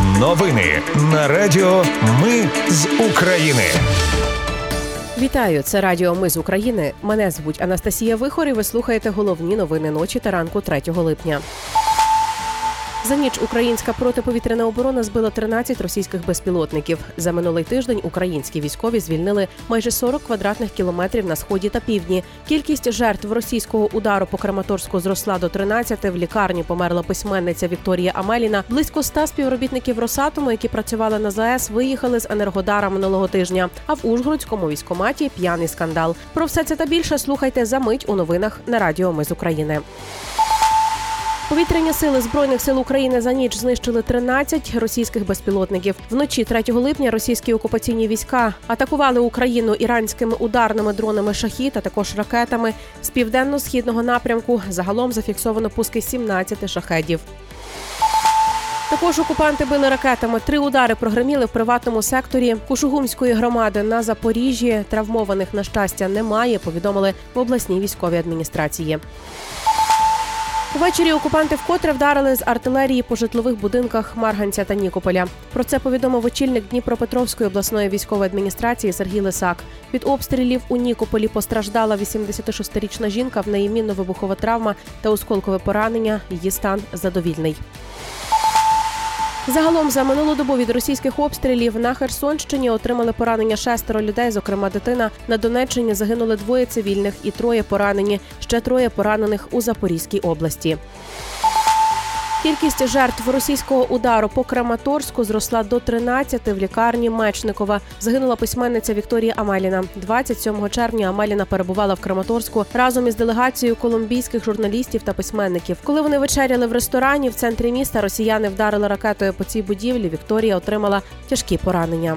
Новини на Радіо Ми з України. Вітаю, це Радіо Ми з України. Мене звуть Анастасія Вихор і Ви слухаєте головні новини ночі та ранку 3 липня. За ніч українська протиповітряна оборона збила 13 російських безпілотників. За минулий тиждень українські військові звільнили майже 40 квадратних кілометрів на сході та півдні. Кількість жертв російського удару по Краматорську зросла до 13. В лікарні померла письменниця Вікторія Амеліна. Близько 100 співробітників Росатому, які працювали на ЗАЕС, виїхали з Енергодара минулого тижня. А в Ужгородському військоматі п'яний скандал. Про все це та більше слухайте за мить у новинах на Радіо Ми з України. Повітряні сили збройних сил України за ніч знищили 13 російських безпілотників. Вночі 3 липня російські окупаційні війська атакували Україну іранськими ударними дронами шахі та також ракетами з південно-східного напрямку. Загалом зафіксовано пуски 17 шахедів. Також окупанти били ракетами. Три удари прогреміли в приватному секторі Кушугумської громади на Запоріжжі. Травмованих на щастя немає. Повідомили в обласній військовій адміністрації. Увечері окупанти вкотре вдарили з артилерії по житлових будинках Марганця та Нікополя. Про це повідомив очільник Дніпропетровської обласної військової адміністрації Сергій Лисак. Від обстрілів у Нікополі постраждала 86-річна жінка. В неї мінно-вибухова травма та осколкове поранення. Її стан задовільний. Загалом за минулу добу від російських обстрілів на Херсонщині отримали поранення шестеро людей. Зокрема, дитина на Донеччині загинули двоє цивільних і троє поранені. Ще троє поранених у Запорізькій області. Кількість жертв російського удару по Краматорську зросла до 13 в лікарні Мечникова. Загинула письменниця Вікторія Амеліна. 27 червня Амеліна перебувала в Краматорську разом із делегацією колумбійських журналістів та письменників. Коли вони вечеряли в ресторані в центрі міста, росіяни вдарили ракетою по цій будівлі. Вікторія отримала тяжкі поранення.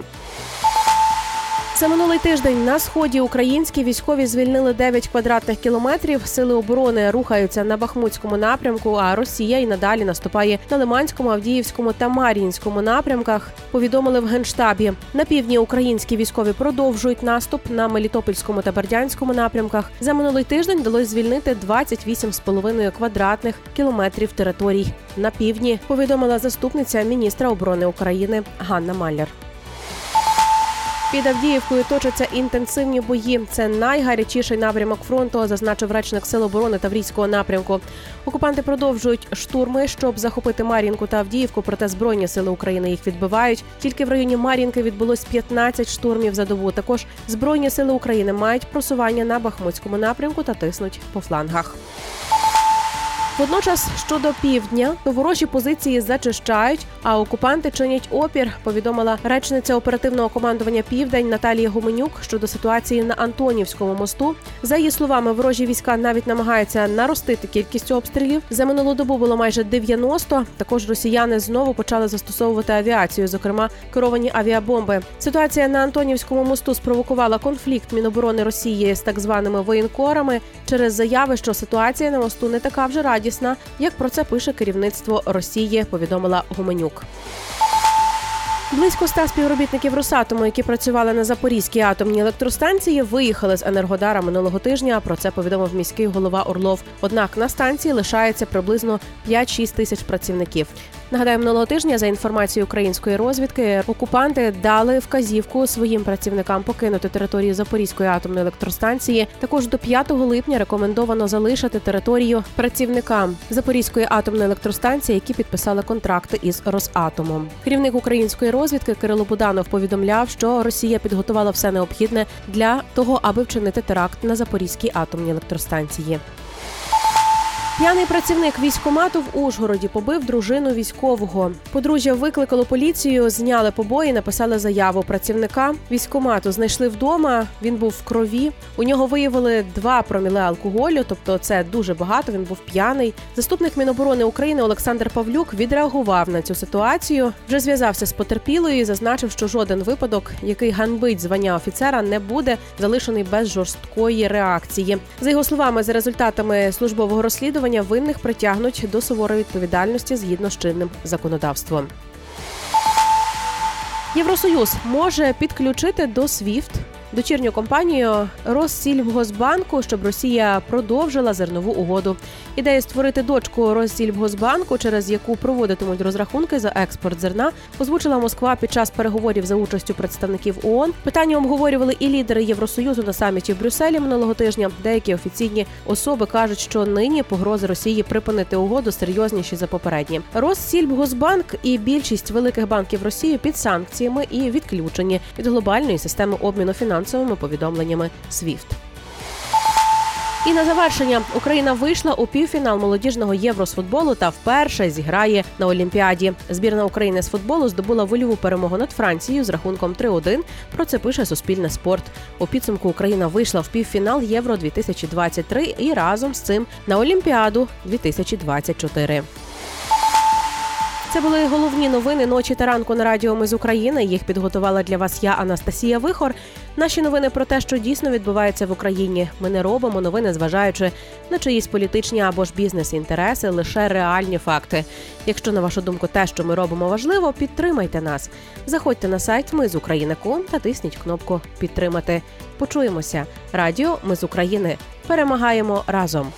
За минулий тиждень на сході українські військові звільнили 9 квадратних кілометрів. Сили оборони рухаються на Бахмутському напрямку. А Росія і надалі наступає на Лиманському, Авдіївському та Мар'їнському напрямках. Повідомили в генштабі. На півдні українські військові продовжують наступ на Мелітопольському та Бердянському напрямках. За минулий тиждень вдалося звільнити 28,5 квадратних кілометрів територій. На півдні повідомила заступниця міністра оборони України Ганна Маллер. Під Авдіївкою точаться інтенсивні бої. Це найгарячіший напрямок фронту, зазначив речник Сил оборони Таврійського напрямку. Окупанти продовжують штурми, щоб захопити Мар'їнку та Авдіївку. Проте збройні сили України їх відбивають. Тільки в районі Мар'їнки відбулось 15 штурмів за добу. Також збройні сили України мають просування на Бахмутському напрямку та тиснуть по флангах. Водночас щодо півдня, ворожі позиції зачищають, а окупанти чинять опір. Повідомила речниця оперативного командування Південь Наталія Гуменюк щодо ситуації на Антонівському мосту. За її словами, ворожі війська навіть намагаються наростити кількість обстрілів. За минулу добу було майже 90. Також росіяни знову почали застосовувати авіацію, зокрема керовані авіабомби. Ситуація на Антонівському мосту спровокувала конфлікт Міноборони Росії з так званими воєнкорами через заяви, що ситуація на мосту не така вже радісна радісна, як про це пише керівництво Росії. Повідомила Гуменюк. Близько ста співробітників Росатому, які працювали на Запорізькій атомній електростанції, виїхали з Енергодара минулого тижня. Про це повідомив міський голова Орлов. Однак на станції лишається приблизно 5-6 тисяч працівників. Нагадаю, минулого тижня за інформацією української розвідки окупанти дали вказівку своїм працівникам покинути територію Запорізької атомної електростанції. Також до 5 липня рекомендовано залишити територію працівникам Запорізької атомної електростанції, які підписали контракти із Росатомом. Керівник української розвідки Кирило Буданов повідомляв, що Росія підготувала все необхідне для того, аби вчинити теракт на Запорізькій атомній електростанції. П'яний працівник військомату в Ужгороді побив дружину військового. Подружжя викликало поліцію, зняли побої, написали заяву. Працівника військомату знайшли вдома. Він був в крові. У нього виявили два проміле алкоголю, тобто це дуже багато. Він був п'яний. Заступник Міноборони України Олександр Павлюк відреагував на цю ситуацію. Вже зв'язався з потерпілою і зазначив, що жоден випадок, який ганбить звання офіцера, не буде залишений без жорсткої реакції. За його словами, за результатами службового розслідування розслідування винних притягнуть до суворої відповідальності згідно з чинним законодавством. Євросоюз може підключити до SWIFT дочірню компанію Россільгосбанку, щоб Росія продовжила зернову угоду. Ідея створити дочку Россільбгосбанку, через яку проводитимуть розрахунки за експорт зерна, озвучила Москва під час переговорів за участю представників ООН. Питання обговорювали і лідери Євросоюзу на саміті в Брюсселі минулого тижня. Деякі офіційні особи кажуть, що нині погрози Росії припинити угоду серйозніші за попередні. Россільбгосбанк і більшість великих банків Росії під санкціями і відключені від глобальної системи обміну фінансовими повідомленнями SWIFT. І на завершення Україна вийшла у півфінал молодіжного євро з футболу та вперше зіграє на Олімпіаді. Збірна України з футболу здобула вольову перемогу над Францією з рахунком 3-1. Про це пише Суспільне спорт. У підсумку Україна вийшла в півфінал Євро 2023 і разом з цим на Олімпіаду 2024. Це були головні новини ночі та ранку на радіо Ми з України. Їх підготувала для вас я, Анастасія Вихор. Наші новини про те, що дійсно відбувається в Україні. Ми не робимо новини, зважаючи на чиїсь політичні або ж бізнес-інтереси, лише реальні факти. Якщо на вашу думку те, що ми робимо, важливо, підтримайте нас. Заходьте на сайт Ми з України.ком та тисніть кнопку Підтримати. Почуємося. Радіо Ми з України. Перемагаємо разом.